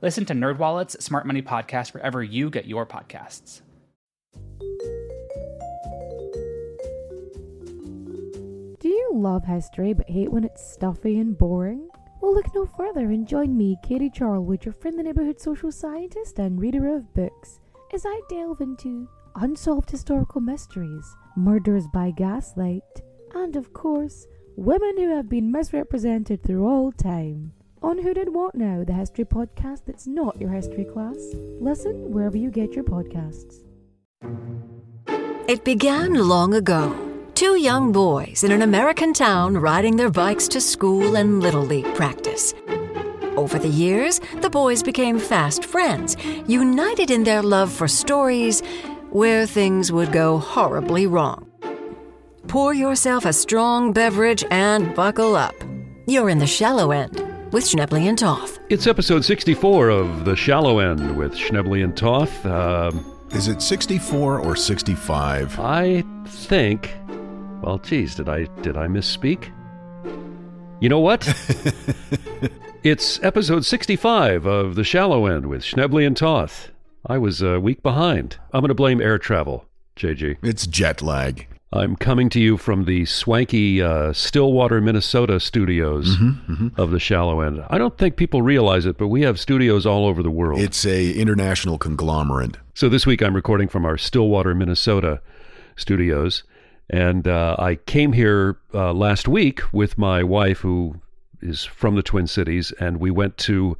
Listen to NerdWallet's Smart Money Podcast wherever you get your podcasts. Do you love history but hate when it's stuffy and boring? Well, look no further and join me, Katie Charlwood, your friendly neighbourhood social scientist and reader of books, as I delve into unsolved historical mysteries, murders by gaslight, and of course, women who have been misrepresented through all time. On Who Did What Now, the history podcast that's not your history class. Listen wherever you get your podcasts. It began long ago. Two young boys in an American town riding their bikes to school and Little League practice. Over the years, the boys became fast friends, united in their love for stories where things would go horribly wrong. Pour yourself a strong beverage and buckle up. You're in the shallow end with Schnebley and Toth. It's episode 64 of The Shallow End with Schnebley and Toth. Um, Is it 64 or 65? I think. Well, geez, did I did I misspeak? You know what? it's episode 65 of The Shallow End with Schnebley and Toth. I was a week behind. I'm going to blame air travel, JG. It's jet lag. I'm coming to you from the swanky uh, Stillwater, Minnesota studios of The Shallow End. I don't think people realize it, but we have studios all over the world. It's a international conglomerate. So this week I'm recording from our Stillwater, Minnesota studios. And uh, I came here uh, last week with my wife, who is from the Twin Cities, and we went to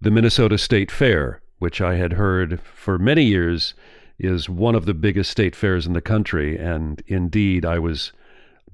the Minnesota State Fair, which I had heard for many years is one of the biggest state fairs in the country. And indeed, I was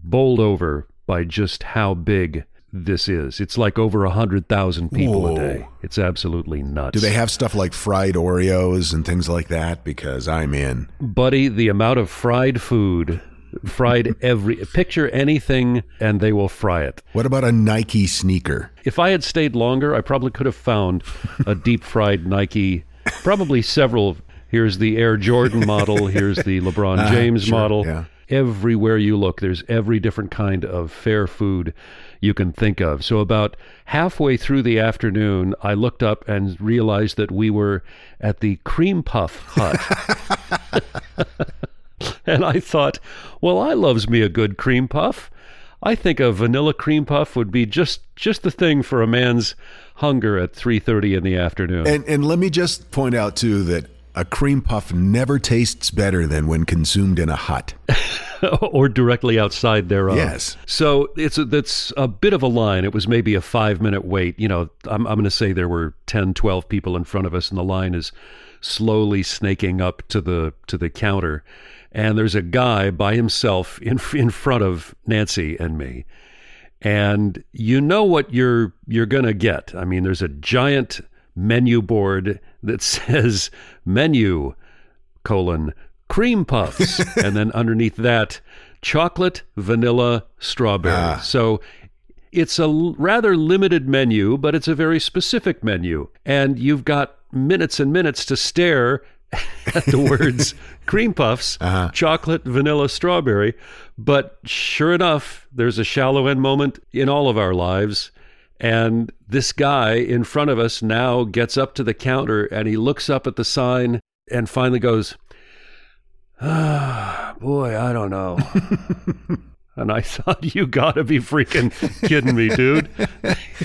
bowled over by just how big this is. It's like over a hundred thousand people Whoa. a day. It's absolutely nuts. Do they have stuff like fried Oreos and things like that? Because I'm in. buddy, the amount of fried food, fried every picture anything and they will fry it. What about a Nike sneaker? If I had stayed longer, I probably could have found a deep fried Nike, probably several. Here's the Air Jordan model, here's the LeBron Ah, James sure, model. yeah. Everywhere you look, there's every different kind of fair food you can think of. So, about halfway through the afternoon, I looked up and realized that we were at the Cream Puff Hut. And I thought, well, I loves me a good cream puff. I think a vanilla cream puff would be just just the thing for a man's hunger at 3:30 in the afternoon. And and let me just point out too that a cream puff never tastes better than when consumed in a hut. or directly outside thereof. Yes. So it's a, that's a bit of a line. It was maybe a 5-minute wait. You know, I'm I'm going to say there were 10, 12 people in front of us and the line is slowly snaking up to the to the counter. And there's a guy by himself in in front of Nancy and me. and you know what you're you're going to get. I mean, there's a giant menu board that says menu colon cream puffs, and then underneath that chocolate, vanilla, strawberry. Ah. So it's a rather limited menu, but it's a very specific menu, and you've got minutes and minutes to stare at the words cream puffs, uh-huh. chocolate, vanilla, strawberry. But sure enough, there's a shallow end moment in all of our lives. And this guy in front of us now gets up to the counter and he looks up at the sign and finally goes, Ah, boy, I don't know. and I thought, you gotta be freaking kidding me, dude.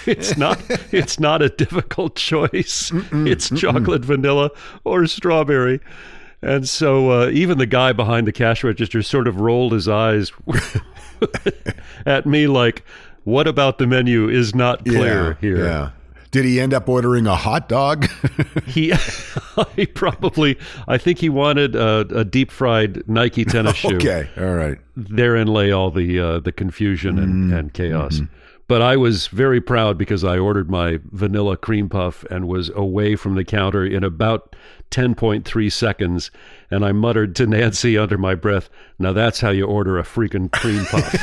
it's not it's not a difficult choice. it's chocolate, vanilla, or strawberry. And so uh, even the guy behind the cash register sort of rolled his eyes at me like, what about the menu is not clear yeah, here? Yeah. Did he end up ordering a hot dog? He, he probably, I think he wanted a, a deep fried Nike tennis shoe. okay. All right. Therein lay all the uh, the confusion and, Mm-hmm. and chaos. But I was very proud because I ordered my vanilla cream puff and was away from the counter in about 10.3 seconds. And I muttered to Nancy under my breath, Now that's how you order a freaking cream puff.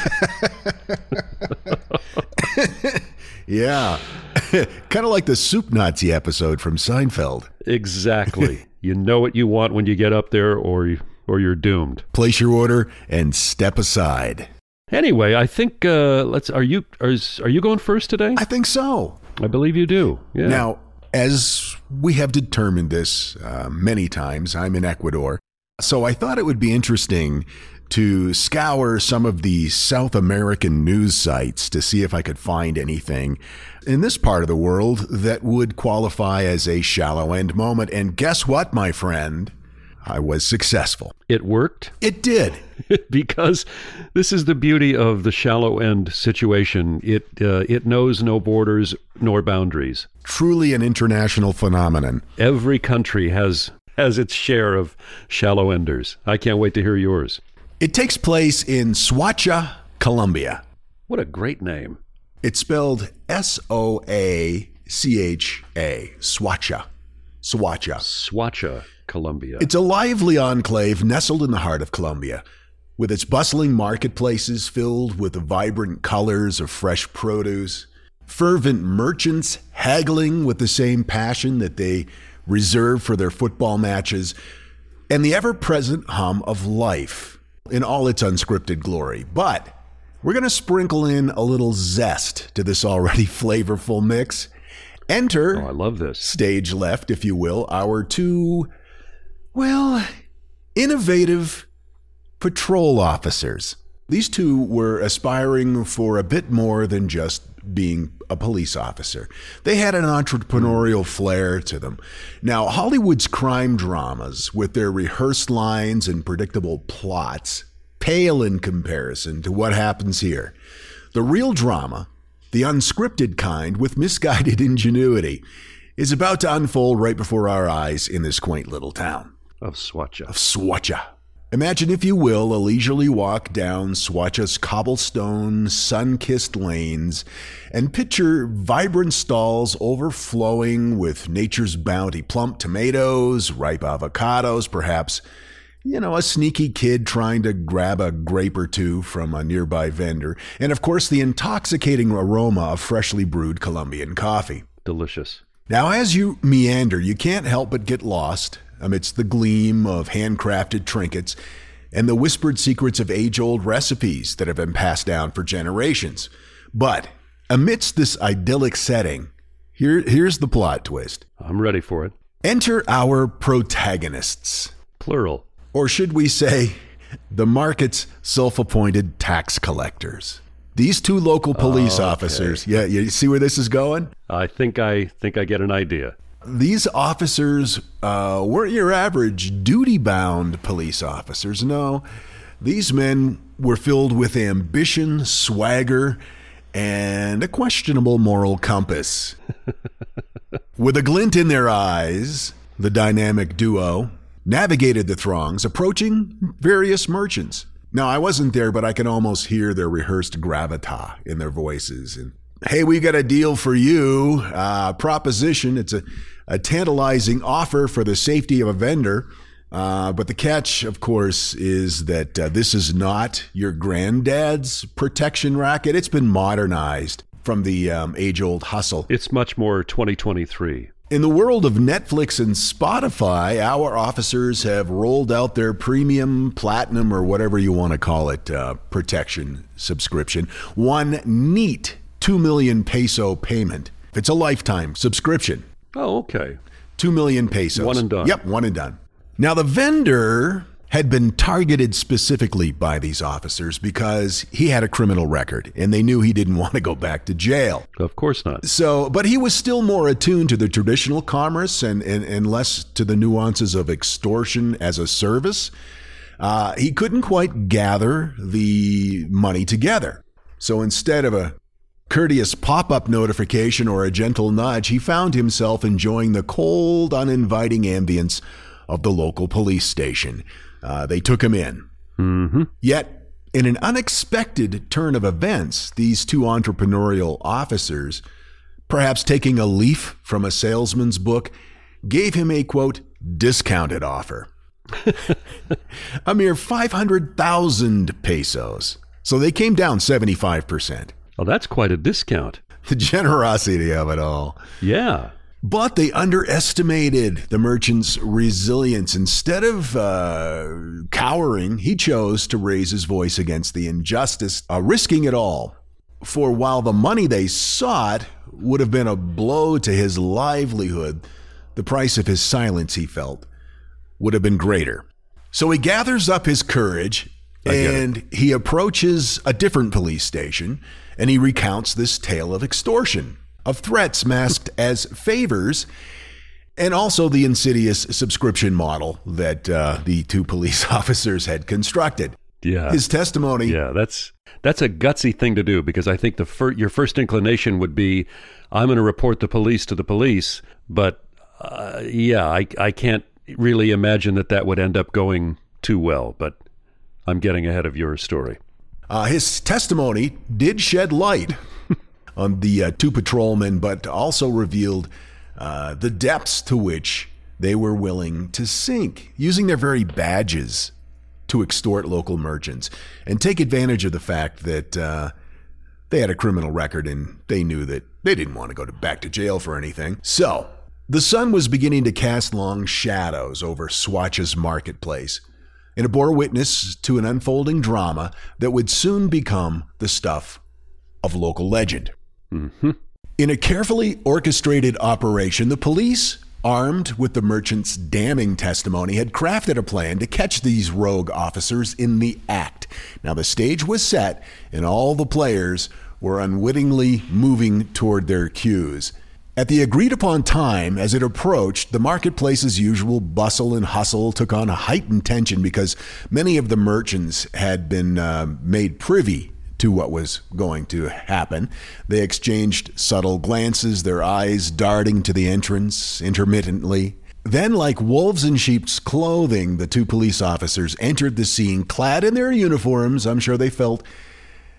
Yeah. kind of like the Soup Nazi episode from Seinfeld. exactly. you know what you want when you get up there, or, or you're doomed. Place your order and step aside. Anyway, I think uh, let's. Are you are, are you going first today? I think so. I believe you do. Yeah. Now, as we have determined this uh, many times, I'm in Ecuador. So I thought it would be interesting to scour some of the South American news sites to see if I could find anything in this part of the world that would qualify as a shallow end moment. And guess what, my friend? I was successful. it worked. It did. because this is the beauty of the shallow end situation. It uh, it knows no borders nor boundaries. Truly an international phenomenon. Every country has has its share of shallow enders. I can't wait to hear yours. It takes place in Soacha, Colombia. What a great name. It's spelled S O A C H A, Soacha. Soacha. Soacha, Colombia. It's a lively enclave nestled in the heart of Colombia, with its bustling marketplaces filled with the vibrant colors of fresh produce, fervent merchants haggling with the same passion that they reserve for their football matches, and the ever present hum of life in all its unscripted glory. But we're going to sprinkle in a little zest to this already flavorful mix. Enter oh, I love this. stage left, if you will, our two, well, innovative patrol officers. These two were aspiring for a bit more than just being a police officer. They had an entrepreneurial flair to them. Now, Hollywood's crime dramas, with their rehearsed lines and predictable plots, pale in comparison to what happens here. The real drama, the unscripted kind with misguided ingenuity, is about to unfold right before our eyes in this quaint little town Of Soacha. of Soacha. Imagine, if you will, a leisurely walk down Soacha's cobblestone, sun kissed lanes, and picture vibrant stalls overflowing with nature's bounty plump tomatoes, ripe avocados, perhaps, you know, a sneaky kid trying to grab a grape or two from a nearby vendor, and of course, the intoxicating aroma of freshly brewed Colombian coffee. Delicious. Now, as you meander, you can't help but get lost amidst the gleam of handcrafted trinkets and the whispered secrets of age old recipes that have been passed down for generations. But amidst this idyllic setting, here, here's the plot twist I'm ready for it. enter our protagonists, Plural. Or should we say, the market's self appointed tax collectors. These two local police officers, yeah, you see where this is going? I think I think I get an idea. these officers uh, weren't your average duty bound police officers. No, these men were filled with ambition, swagger, and a questionable moral compass. with a glint in their eyes, the dynamic duo navigated the throngs, approaching various merchants. Now, I wasn't there, but I can almost hear their rehearsed gravita in their voices. And hey, we got a deal for you. Uh, proposition. It's a, a tantalizing offer for the safety of a vendor. Uh, but the catch, of course, is that uh, this is not your granddad's protection racket. It's been modernized from the um, age old hustle. It's much more 2023. In the world of Netflix and Spotify, our officers have rolled out their premium, platinum, or whatever you want to call it, uh, protection subscription. One neat 2 million peso payment. It's a lifetime subscription. Oh, okay. 2 million pesos. One and done. Yep, one and done. Now, the vendor had been targeted specifically by these officers because he had a criminal record and they knew he didn't want to go back to jail. Of course not. So, but he was still more attuned to the traditional commerce and, and, and less to the nuances of extortion as a service. Uh, he couldn't quite gather the money together. So instead of a courteous pop up notification or a gentle nudge, he found himself enjoying the cold, uninviting ambience of the local police station. Uh, they took him in. Mm-hmm. Yet, In an unexpected turn of events, these two entrepreneurial officers, perhaps taking a leaf from a salesman's book, gave him a quote, discounted offer. a mere 500,000 pesos. So they came down 75%. Oh, that's quite a discount. The generosity of it all. Yeah. But they underestimated the merchant's resilience. Instead of uh, cowering, he chose to raise his voice against the injustice, uh, risking it all. For while the money they sought would have been a blow to his livelihood, the price of his silence, he felt, would have been greater. So he gathers up his courage and he approaches a different police station and he recounts this tale of extortion of threats masked as favors, and also the insidious subscription model that uh, the two police officers had constructed. Yeah. His testimony. Yeah, that's that's a gutsy thing to do because I think the fir- your first inclination would be, I'm going to report the police to the police, but uh, yeah, I I can't really imagine that that would end up going too well. But I'm getting ahead of your story. Uh, his testimony did shed light on the uh, two patrolmen, but also revealed uh, the depths to which they were willing to sink, using their very badges to extort local merchants and take advantage of the fact that uh, they had a criminal record and they knew that they didn't want to go to, back to jail for anything. So the sun was beginning to cast long shadows over Swatch's marketplace. And it bore witness to an unfolding drama that would soon become the stuff of local legend. Mm-hmm. In a carefully orchestrated operation, the police, armed with the merchant's damning testimony, had crafted a plan to catch these rogue officers in the act. Now, the stage was set, and all the players were unwittingly moving toward their cues. At the agreed upon time, as it approached, the marketplace's usual bustle and hustle took on a heightened tension because many of the merchants had been uh, made privy to what was going to happen. They exchanged subtle glances, their eyes darting to the entrance intermittently. Then, like wolves in sheep's clothing, the two police officers entered the scene clad in their uniforms. I'm sure they felt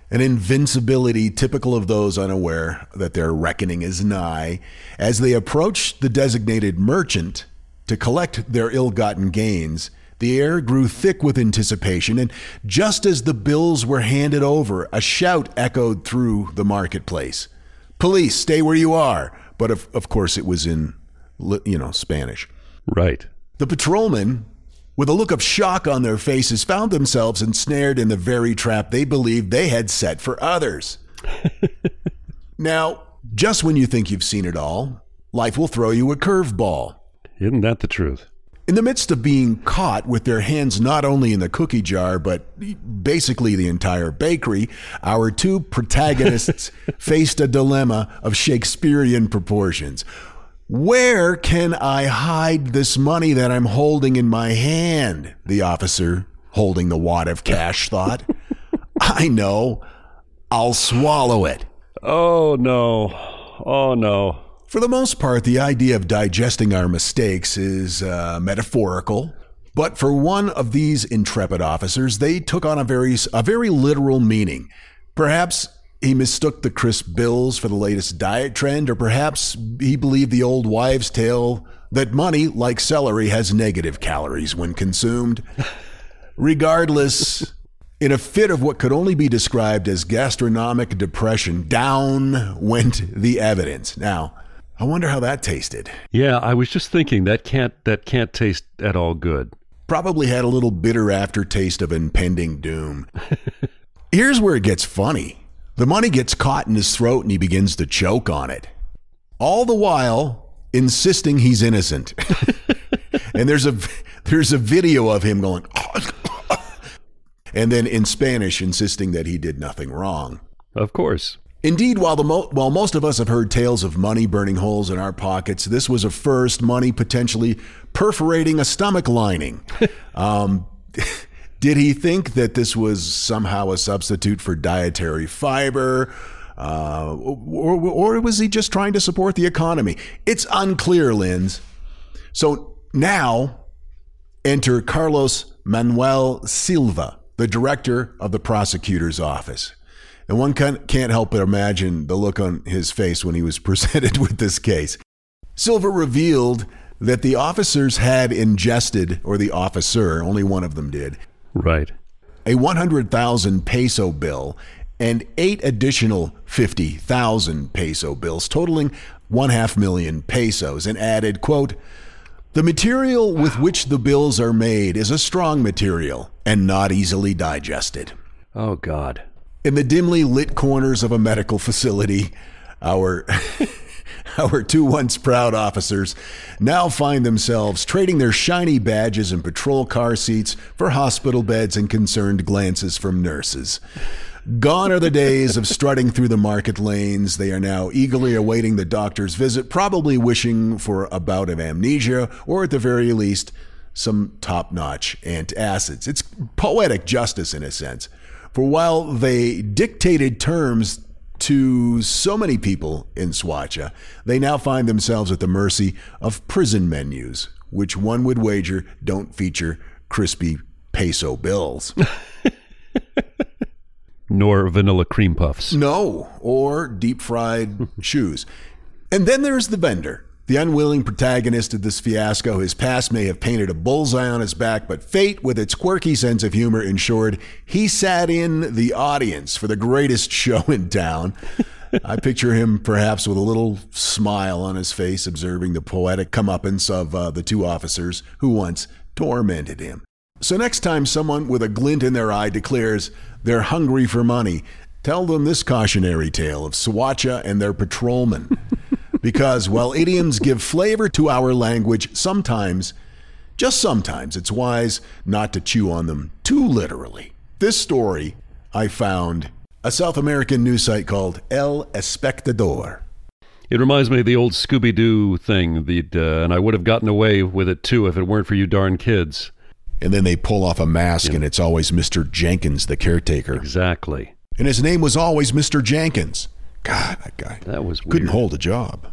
an invincibility typical of those unaware that their reckoning is nigh. As they approached the designated merchant to collect their ill gotten gains, the air grew thick with anticipation, and just as the bills were handed over, a shout echoed through the marketplace Police, stay where you are. But of, of course, it was in, you know, Spanish. Right. The patrolmen, with a look of shock on their faces, found themselves ensnared in the very trap they believed they had set for others. now, just when you think you've seen it all, life will throw you a curveball. Isn't that the truth? In the midst of being caught with their hands not only in the cookie jar, but basically the entire bakery, our two protagonists faced a dilemma of Shakespearean proportions. Where can I hide this money that I'm holding in my hand? The officer, holding the wad of cash, thought. I know. I'll swallow it. Oh, no. Oh, no. For the most part, the idea of digesting our mistakes is uh, metaphorical. But for one of these intrepid officers, they took on a very, a very literal meaning. Perhaps he mistook the crisp bills for the latest diet trend, or perhaps he believed the old wives' tale that money, like celery, has negative calories when consumed. Regardless, in a fit of what could only be described as gastronomic depression, down went the evidence. Now, I wonder how that tasted. Yeah, I was just thinking that can't that can't taste at all good. Probably had a little bitter aftertaste of impending doom. Here's where it gets funny. The money gets caught in his throat and he begins to choke on it. All the while insisting he's innocent. and there's a there's a video of him going and then in Spanish insisting that he did nothing wrong. Of course. Indeed, while, the mo- while most of us have heard tales of money burning holes in our pockets, this was a first money potentially perforating a stomach lining. um, did he think that this was somehow a substitute for dietary fiber? Uh, or, or was he just trying to support the economy? It's unclear, Linz. So now enter Carlos Manuel Silva, the director of the prosecutor's office. And one can't help but imagine the look on his face when he was presented with this case. Silva revealed that the officers had ingested, or the officer, only one of them did, Right. a 100,000 peso bill and eight additional 50,000 peso bills, totaling one half million pesos, and added, quote, the material with which the bills are made is a strong material and not easily digested. Oh, God. In the dimly lit corners of a medical facility, our our two once proud officers now find themselves trading their shiny badges and patrol car seats for hospital beds and concerned glances from nurses. Gone are the days of strutting through the market lanes. They are now eagerly awaiting the doctor's visit, probably wishing for a bout of amnesia or, at the very least, some top notch antacids. It's poetic justice in a sense. For while they dictated terms to so many people in Soacha, they now find themselves at the mercy of prison menus, which one would wager don't feature crispy peso bills. Nor vanilla cream puffs. No, or deep fried shoes. And then there's the vendor, the unwilling protagonist of this fiasco. His past may have painted a bullseye on his back, but fate, with its quirky sense of humor, ensured he sat in the audience for the greatest show in town. I picture him perhaps with a little smile on his face, observing the poetic comeuppance of uh, the two officers who once tormented him. So, next time someone with a glint in their eye declares they're hungry for money, tell them this cautionary tale of Soacha and their patrolmen. because while idioms give flavor to our language, sometimes, just sometimes, it's wise not to chew on them too literally. This story I found a South American news site called El Espectador. It reminds me of the old Scooby Doo thing, the, uh, and I would have gotten away with it too if it weren't for you darn kids. And then they pull off a mask, and it's always Mr. Jenkins, the caretaker. Exactly. And his name was always Mr. Jenkins. God, that guy That was couldn't hold a job.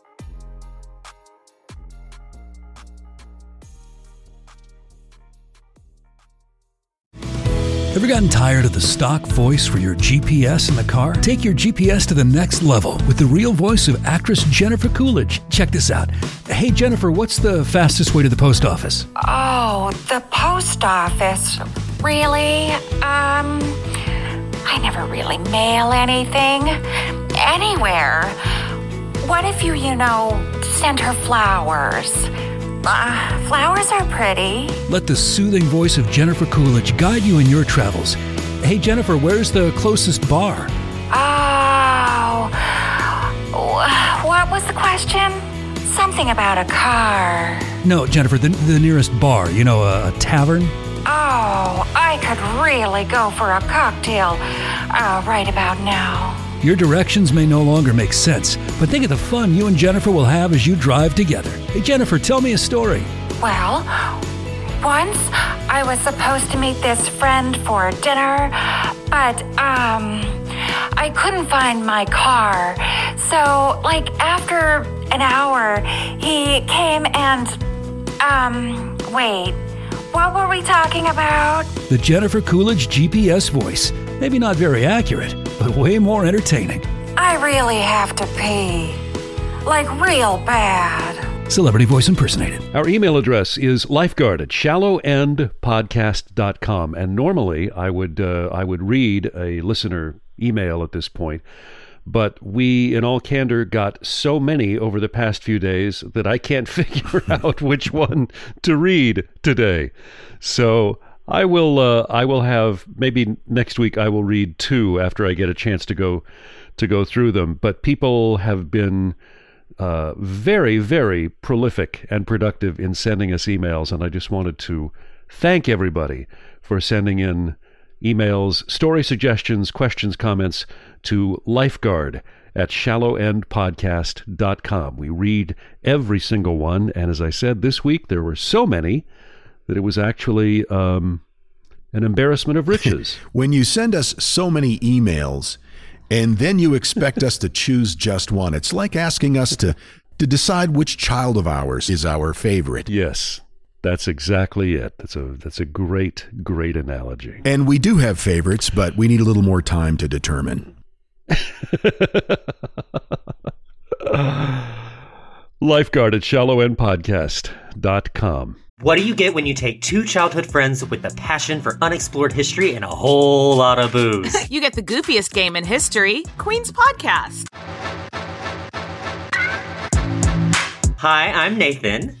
Ever gotten tired of the stock voice for your GPS in the car? Take your GPS to the next level with the real voice of actress Jennifer Coolidge. Check this out. Hey, Jennifer, what's the fastest way to the post office? Oh, the post office. Really? Um, I never really mail anything. Anywhere. What if you, you know, send her flowers? Uh, flowers are pretty. Let the soothing voice of Jennifer Coolidge guide you in your travels. Hey, Jennifer, where's the closest bar? Oh. What was the question? Something about a car. No, Jennifer, the, the nearest bar. You know, a, a tavern? Oh, I could really go for a cocktail uh, right about now. Your directions may no longer make sense, but think of the fun you and Jennifer will have as you drive together. Hey, Jennifer, tell me a story. Well, once I was supposed to meet this friend for dinner, but, um, I couldn't find my car. So, like, after an hour, he came and, um, wait, what were we talking about? The Jennifer Coolidge GPS voice. Maybe not very accurate, but way more entertaining. I really have to pee. Like, real bad. Celebrity voice impersonated. Our email address is lifeguard at shallowendpodcast.com. And normally I would, uh, I would read a listener email at this point. But we, in all candor, got so many over the past few days that I can't figure out which one to read today. So I will, uh, I will have maybe next week. I will read two after I get a chance to go to go through them. But people have been uh, very, very prolific and productive in sending us emails, and I just wanted to thank everybody for sending in emails, story suggestions, questions, comments to lifeguard at shallowendpodcast.com. We read every single one, and as I said, this week there were so many that it was actually um, an embarrassment of riches. when you send us so many emails, and then you expect us to choose just one. It's like asking us to to decide which child of ours is our favorite. Yes. That's exactly it. That's a that's a great great analogy. And we do have favorites, but we need a little more time to determine. Lifeguard at shallowendpodcast.com. What do you get when you take two childhood friends with a passion for unexplored history and a whole lot of booze? you get the goofiest game in history, Queen's Podcast. Hi, I'm Nathan.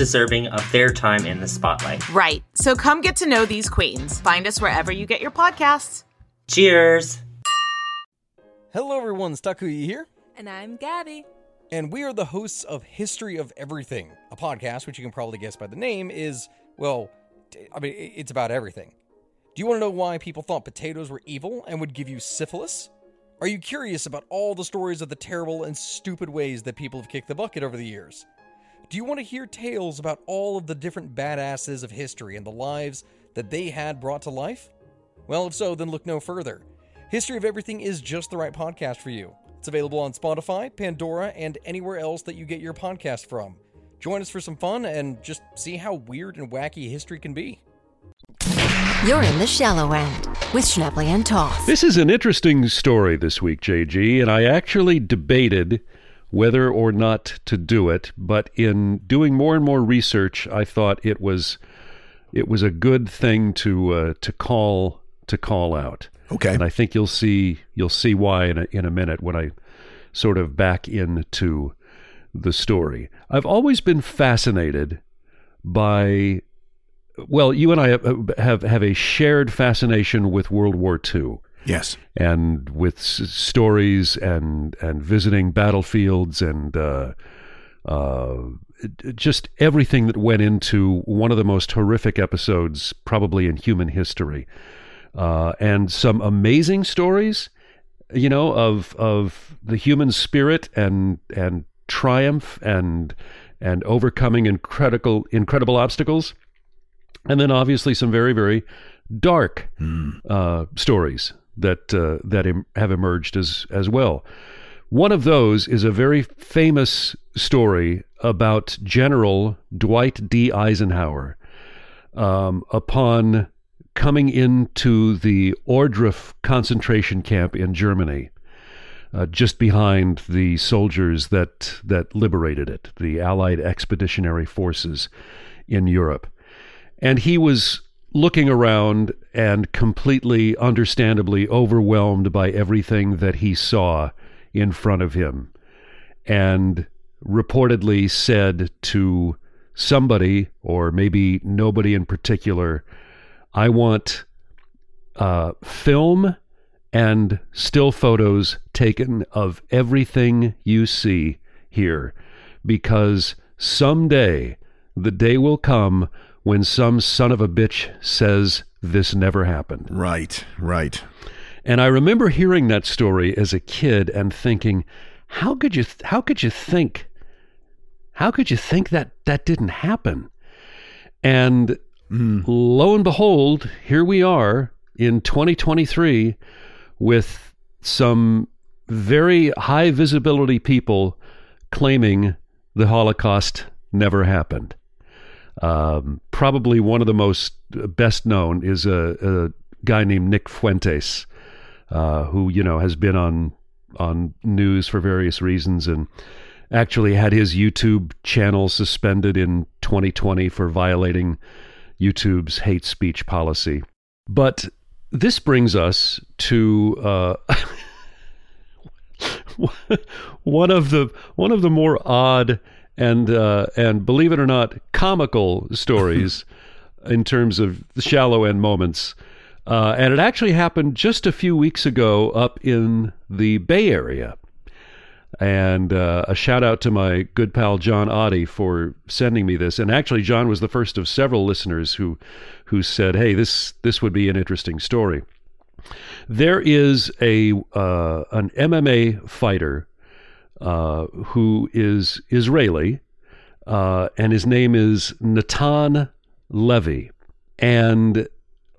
deserving of their time in the spotlight. Right. So come get to know these queens. Find us wherever you get your podcasts. Cheers. Hello, everyone. Stakuyi here. And I'm Gabby. And we are the hosts of History of Everything, a podcast which you can probably guess by the name is, well, I mean, it's about everything. Do you want to know why people thought potatoes were evil and would give you syphilis? Are you curious about all the stories of the terrible and stupid ways that people have kicked the bucket over the years? Do you want to hear tales about all of the different badasses of history and the lives that they had brought to life? Well, if so, then look no further. History of Everything is just the right podcast for you. It's available on Spotify, Pandora, and anywhere else that you get your podcast from. Join us for some fun and just see how weird and wacky history can be. You're in the shallow end with Schnebley and Toth. This is an interesting story this week, JG, and I actually debated whether or not to do it. But in doing more and more research, I thought it was it was a good thing to uh, to call to call out. Okay, and I think you'll see you'll see why in a, in a minute when I sort of back into the story. I've always been fascinated by well, you and I have have, have a shared fascination with World War II. Yes, and with s- stories and and visiting battlefields and uh, uh, just everything that went into one of the most horrific episodes probably in human history, uh, and some amazing stories, you know, of of the human spirit and and triumph and and overcoming incredible incredible obstacles, and then obviously some very very dark mm. uh, stories that uh, that have emerged as as well. One of those is a very famous story about General Dwight D. Eisenhower um, upon coming into the Ohrdruf concentration camp in Germany, uh, just behind the soldiers that that liberated it, the Allied Expeditionary Forces in Europe, and he was looking around and completely understandably overwhelmed by everything that he saw in front of him and reportedly said to somebody or maybe nobody in particular i want uh, film and still photos taken of everything you see here because someday the day will come when some son of a bitch says this never happened. Right, right. And I remember hearing that story as a kid and thinking, how could you how could you think how could you think that that didn't happen? And mm. lo and behold, here we are in 2023 with some very high visibility people claiming the Holocaust never happened. Um, probably one of the most best known is a, a guy named Nick Fuentes, uh, who you know has been on on news for various reasons and actually had his YouTube channel suspended in 2020 for violating YouTube's hate speech policy. But this brings us to uh, one of the one of the more odd and uh, and believe it or not, comical stories in terms of shallow end moments. Uh, and it actually happened just a few weeks ago up in the Bay Area. And uh, a shout out to my good pal John Oddie for sending me this. And actually, John was the first of several listeners who who said, "Hey, this this would be an interesting story." There is a uh, an MMA fighter uh, who is Israeli, uh, and his name is Natan Levy. And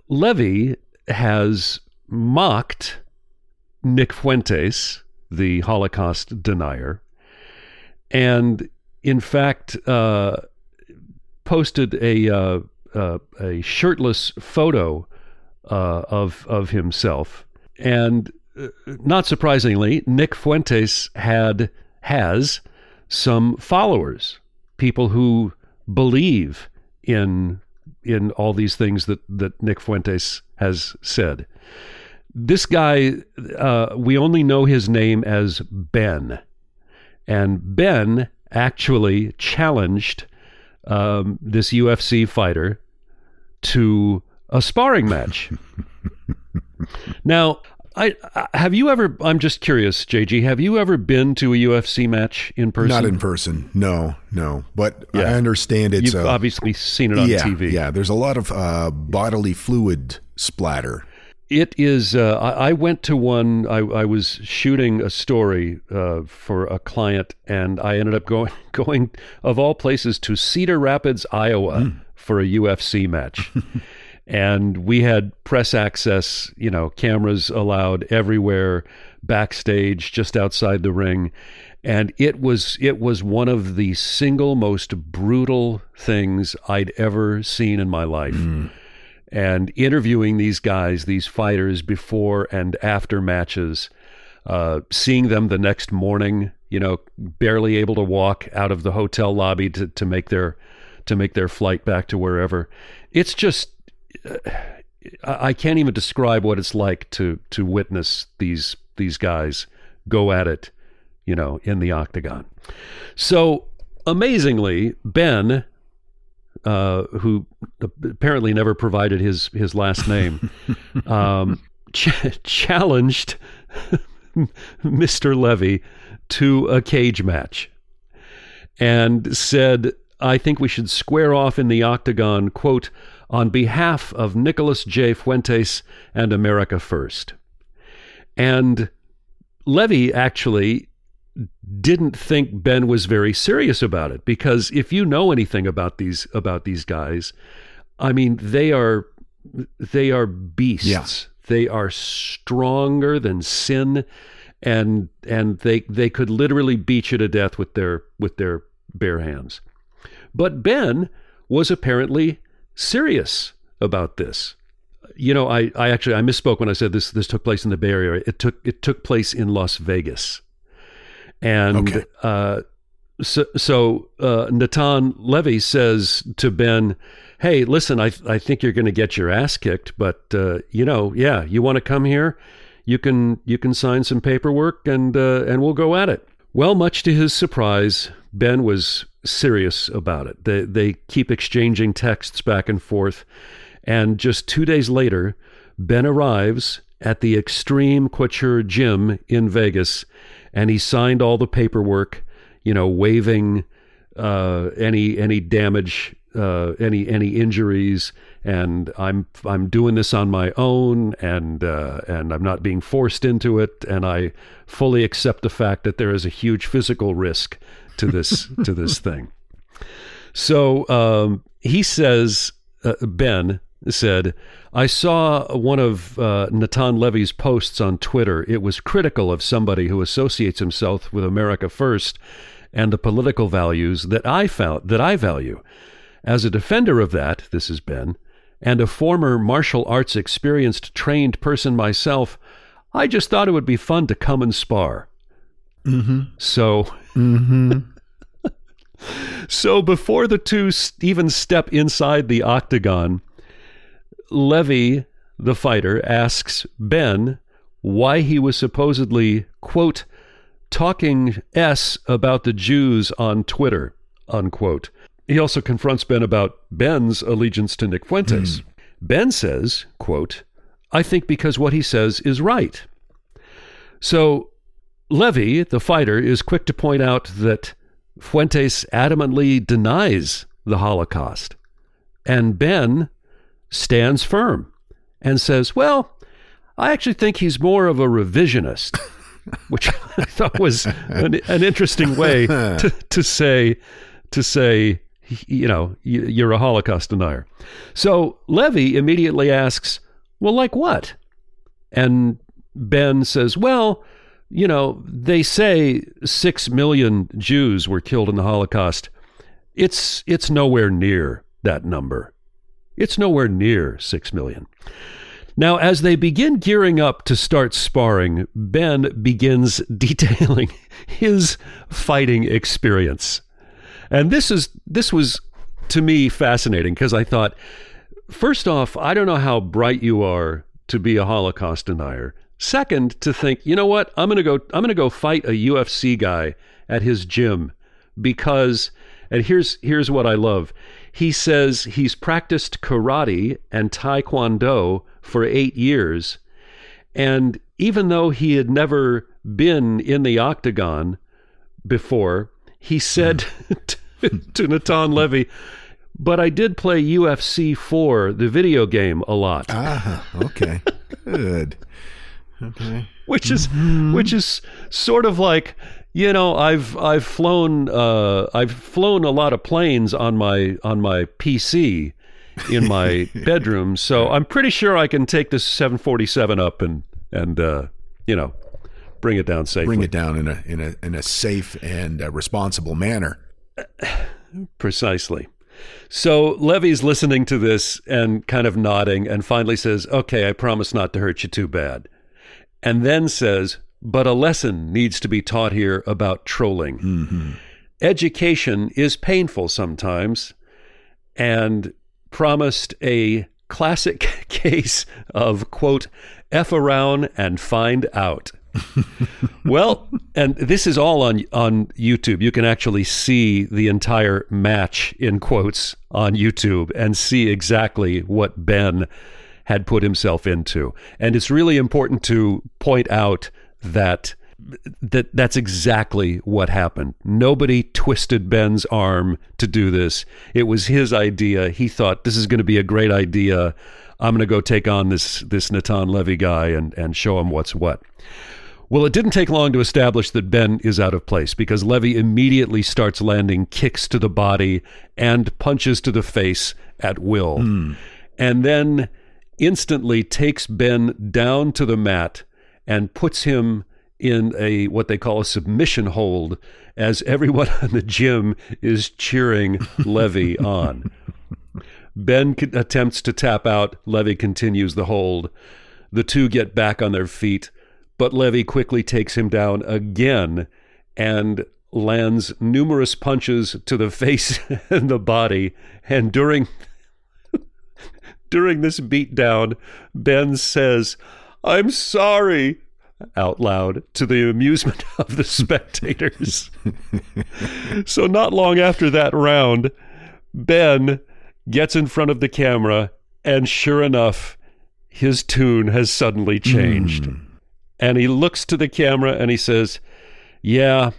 Levy has mocked Nick Fuentes, the Holocaust denier, and in fact uh, posted a uh, uh, a shirtless photo uh, of of himself, and not surprisingly, Nick Fuentes had has some followers, people who believe in in all these things that that Nick Fuentes has said. This guy, uh, we only know his name as Ben, and Ben actually challenged um, this UFC fighter to a sparring match. now, I, I, have you ever? I'm just curious, JG. Have you ever been to a UFC match in person? Not in person. No, no. But yeah. I understand it's. You've a, obviously seen it on yeah, TV. Yeah, there's a lot of uh, bodily fluid splatter. It is. Uh, I, I, went to one. I, I was shooting a story uh, for a client, and I ended up going going of all places to Cedar Rapids, Iowa, mm. for a UFC match. and we had press access, you know, cameras allowed everywhere, backstage, just outside the ring, and it was it was one of the single most brutal things I'd ever seen in my life. Mm. And interviewing these guys, these fighters, before and after matches, uh, seeing them the next morning, you know, barely able to walk out of the hotel lobby to, to make their to make their flight back to wherever. It's just I can't even describe what it's like to to witness these these guys go at it, you know, in the octagon. So amazingly, Ben, uh, who apparently never provided his his last name, um, ch- challenged Mr. Levy to a cage match, and said, "I think we should square off in the octagon." Quote on behalf of Nicholas J. Fuentes and America First. And Levy actually didn't think Ben was very serious about it because if you know anything about these about these guys, I mean they are they are beasts. Yeah. They are stronger than sin and and they they could literally beat you to death with their with their bare hands. But Ben was apparently serious about this. You know, I, I actually I misspoke when I said this this took place in the Bay Area. It took it took place in Las Vegas, and okay. uh, so so uh, Natan Levy says to Ben, "Hey, listen, I I think you're going to get your ass kicked, but uh, you know, yeah, you want to come here, you can you can sign some paperwork and uh, and we'll go at it." Well, much to his surprise, Ben was serious about it. They, they keep exchanging texts back and forth. And just two days later, Ben arrives at the Xtreme Couture Gym in Vegas, and he signed all the paperwork, you know, waiving uh, any any damage, uh, any any injuries, and I'm I'm doing this on my own, and uh, and I'm not being forced into it, and I fully accept the fact that there is a huge physical risk to this to this thing. So um, he says, uh, Ben said, I saw one of uh, Natan Levy's posts on Twitter. It was critical of somebody who associates himself with America First and the political values that I found that I value. As a defender of that, this is Ben, and a former martial arts experienced trained person myself, I just thought it would be fun to come and spar. Mm-hmm. So, Mm-hmm. so before the two even step inside the octagon, Levy, the fighter, asks Ben why he was supposedly, quote, talking S about the Jews on Twitter, unquote. He also confronts Ben about Ben's allegiance to Nick Fuentes. Ben says, quote, I think because what he says is right. So Levy, the fighter, is quick to point out that Fuentes adamantly denies the Holocaust. And Ben stands firm and says, Well, I actually think he's more of a revisionist, which I thought was an, an interesting way to, to say, to say, you know, you- you're a Holocaust denier. So Levy immediately asks, Well, like what? And Ben says, Well, you know, they say six million Jews were killed in the Holocaust. It's it's nowhere near that number. It's nowhere near six million. Now, as they begin gearing up to start sparring, Ben begins detailing his fighting experience. And this is this was to me fascinating because I thought first off, I don't know how bright you are to be a Holocaust denier. Second, to think, you know what? I'm going to go I'm going to go fight a UFC guy at his gym because and here's here's what I love. He says he's practiced karate and taekwondo for 8 years and even though he had never been in the octagon before, he said to, to Natan Levy, but I did play UFC 4, the video game, a lot. Ah, okay. Good. Okay. which is which is sort of like you know I've I've flown uh, I've flown a lot of planes on my on my PC in my bedroom, so I'm pretty sure I can take this 747 up and and uh, you know bring it down safely. Bring it down in a in a in a safe and uh, responsible manner. Precisely. So Levy's listening to this and kind of nodding and finally says, Okay, I promise not to hurt you too bad. And then says, But a lesson needs to be taught here about trolling. Mm-hmm. Education is painful sometimes and promised a classic case of, quote, F around and find out. well, and this is all on on YouTube. You can actually see the entire match in quotes on YouTube and see exactly what Ben had put himself into. And it's really important to point out that that that's exactly what happened. Nobody twisted Ben's arm to do this. It was his idea. He thought this is going to be a great idea. I'm going to go take on this this Natan Levy guy and and show him what's what. Well, it didn't take long to establish that Ben is out of place because Levy immediately starts landing kicks to the body and punches to the face at will. Hmm. And then instantly takes Ben down to the mat and puts him in a what they call a submission hold as everyone in the gym is cheering Levy on. Ben attempts to tap out. Levy continues the hold. The two get back on their feet, but Levy quickly takes him down again and lands numerous punches to the face and the body. And during during this beatdown, Ben says, "I'm sorry." Out loud to the amusement of the spectators. so, not long after that round, Ben gets in front of the camera, and sure enough, his tune has suddenly changed. Hmm. And he looks to the camera and he says, Yeah,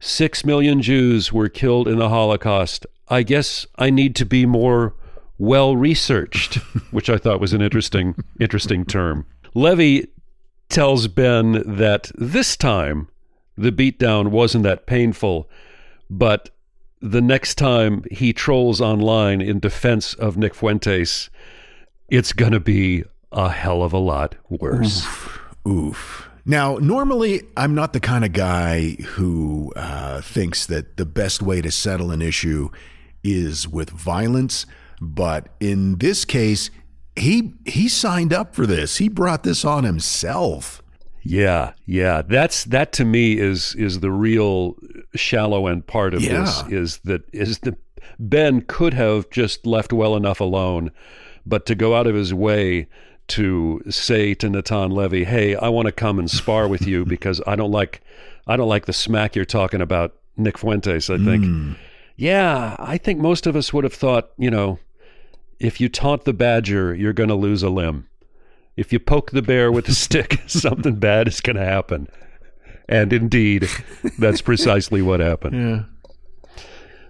six million Jews were killed in the Holocaust. I guess I need to be more well researched, which I thought was an interesting, interesting term. Levy tells Ben that this time the beatdown wasn't that painful, but the next time he trolls online in defense of Nick Fuentes, it's going to be a hell of a lot worse. Oof. Now, normally, I'm not the kind of guy who uh, thinks that the best way to settle an issue is with violence, but in this case, he he signed up for this. He brought this on himself. Yeah, yeah. That's that to me is is the real shallow end part of Yeah. this is that is the Ben could have just left well enough alone, but to go out of his way to say to Natan Levy, "Hey, I want to come and spar with you because I don't like I don't like the smack you're talking about Nick Fuentes." I think. Hmm. Yeah, I think most of us would have thought, you know, if you taunt the badger, you're going to lose a limb. If you poke the bear with a stick, something bad is going to happen. And indeed, that's precisely what happened.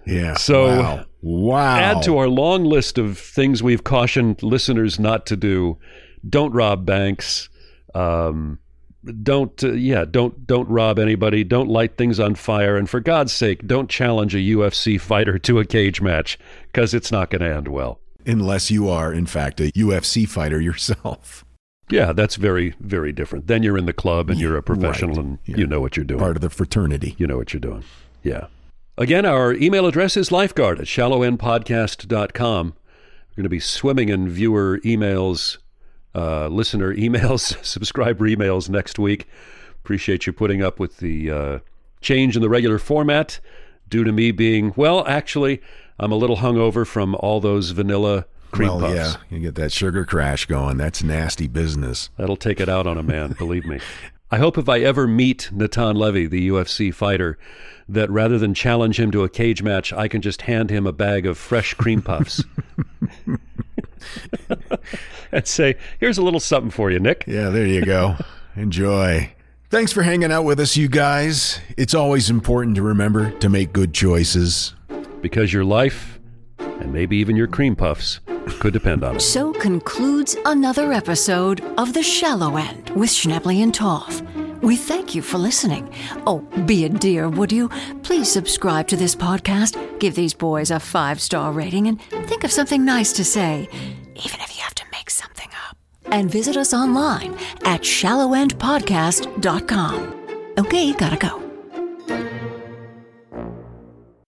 Yeah. Yeah. So, wow. Wow. add to our long list of things we've cautioned listeners not to do: don't rob banks. Um, don't uh, yeah, don't don't rob anybody. Don't light things on fire, and for God's sake, don't challenge a UFC fighter to a cage match because it's not going to end well. Unless you are, in fact, a UFC fighter yourself. Yeah, that's very, very different. Then you're in the club and you're a professional right. and Yeah. you know what you're doing. Part of the fraternity. You know what you're doing. Yeah. Again, our email address is lifeguard at shallowendpodcast.com. We're going to be swimming in viewer emails, uh, listener emails, subscriber emails next week. Appreciate you putting up with the uh, change in the regular format due to me being, well, actually, I'm a little hungover from all those vanilla cream well, puffs. yeah, you get that sugar crash going. That's nasty business. That'll take it out on a man, believe me. I hope if I ever meet Natan Levy, the UFC fighter, that rather than challenge him to a cage match, I can just hand him a bag of fresh cream puffs and say, "Here's a little something for you, Nick." Yeah, there you go. Enjoy. Thanks for hanging out with us, you guys. It's always important to remember to make good choices. Because your life, and maybe even your cream puffs, could depend on it. So concludes another episode of The Shallow End with Schnebley and Toff. We thank you for listening. Oh, be a dear, would you? Please subscribe to this podcast, give these boys a five star rating, and think of something nice to say, even if you have to make something up. And visit us online at shallowendpodcast.com. Okay, gotta go.